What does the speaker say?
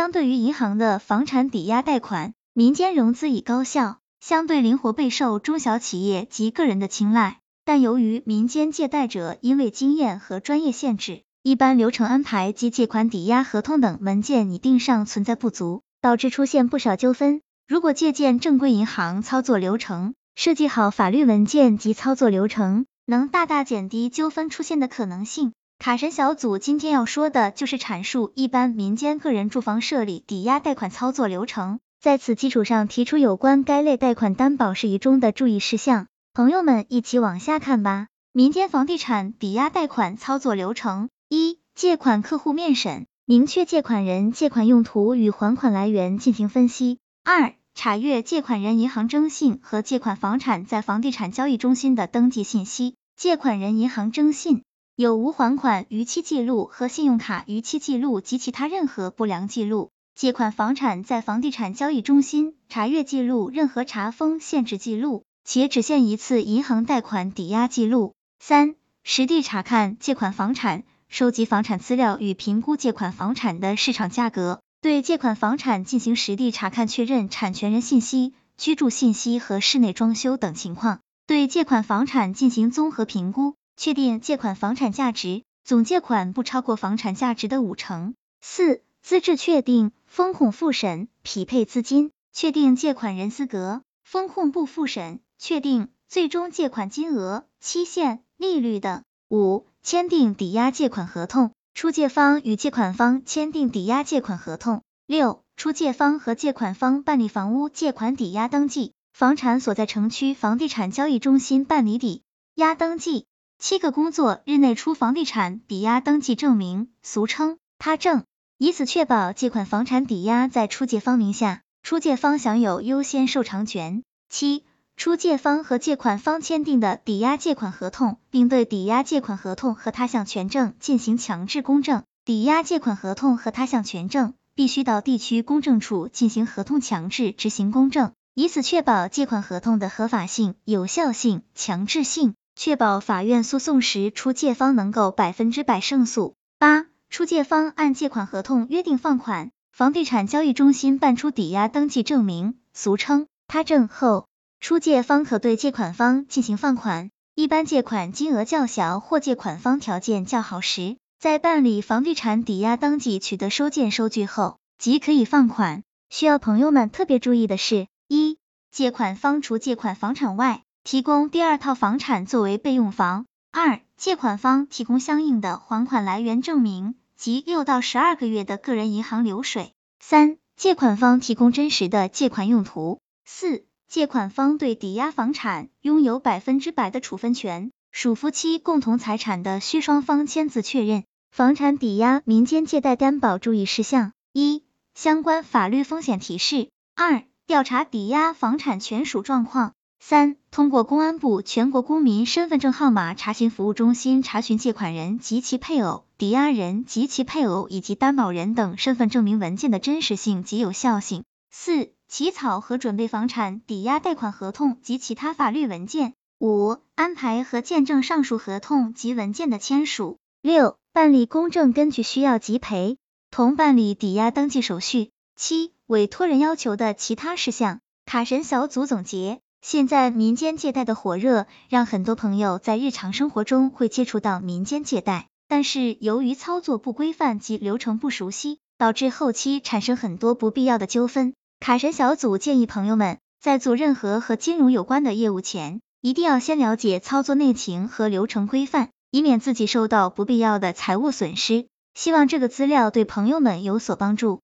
相对于银行的房产抵押贷款，民间融资以高效、相对灵活备受中小企业及个人的青睐。但由于民间借贷者因为经验和专业限制，一般流程安排及借款抵押合同等文件拟定上存在不足，导致出现不少纠纷。如果借鉴正规银行操作流程，设计好法律文件及操作流程，能大大减低纠纷出现的可能性。卡神小组今天要说的就是阐述一般民间个人住房设立抵押贷款操作流程，在此基础上提出有关该类贷款担保事宜中的注意事项。朋友们一起往下看吧。民间房地产抵押贷款操作流程：一、借款客户面审，明确借款人、借款用途与还款来源进行分析；二、查阅借款人银行征信和借款房产在房地产交易中心的登记信息，借款人银行征信。有无还款逾期记录和信用卡逾期记录及其他任何不良记录？借款房产在房地产交易中心查阅记录任何查封限制记录，且只限一次银行贷款抵押记录。三、实地查看借款房产，收集房产资料与评估借款房产的市场价格，对借款房产进行实地查看，确认产权人信息、居住信息和室内装修等情况，对借款房产进行综合评估。确定借款房产价值，总借款不超过房产价值的五成。四、资质确定，风控复审，匹配资金，确定借款人资格，风控部复审，确定最终借款金额、期限、利率等。五、签订抵押借款合同，出借方与借款方签订抵押借款合同。六、出借方和借款方办理房屋借款抵押登记，房产所在城区房地产交易中心办理抵押登记。七个工作日内出房地产抵押登记证明，俗称他证，以此确保借款房产抵押在出借方名下，出借方享有优先受偿权。七、出借方和借款方签订的抵押借款合同，并对抵押借款合同和他项权证进行强制公证。抵押借款合同和他项权证必须到地区公证处进行合同强制执行公证，以此确保借款合同的合法性、有效性、强制性。确保法院诉讼时出借方能够百分之百胜诉。八、出借方按借款合同约定放款，房地产交易中心办出抵押登记证明，俗称他证后，出借方可对借款方进行放款。一般借款金额较小或借款方条件较好时，在办理房地产抵押登记取得收件收据后，即可以放款。需要朋友们特别注意的是：一、借款方除借款房产外，提供第二套房产作为备用房。二、借款方提供相应的还款来源证明及六到十二个月的个人银行流水。三、借款方提供真实的借款用途。四、借款方对抵押房产拥有百分之百的处分权，属夫妻共同财产的，需双方签字确认。房产抵押民间借贷担保注意事项：一、相关法律风险提示；二、调查抵押房产权属状况。三、通过公安部全国公民身份证号码查询服务中心查询借款人及其配偶、抵押人及其配偶以及担保人等身份证明文件的真实性及有效性。四、起草和准备房产抵押贷款合同及其他法律文件。五、安排和见证上述合同及文件的签署。六、办理公证根据需要即陪同办理抵押登记手续。七、委托人要求的其他事项。卡神小组总结。现在民间借贷的火热，让很多朋友在日常生活中会接触到民间借贷，但是由于操作不规范及流程不熟悉，导致后期产生很多不必要的纠纷。卡神小组建议朋友们在做任何和金融有关的业务前，一定要先了解操作内情和流程规范，以免自己受到不必要的财务损失。希望这个资料对朋友们有所帮助。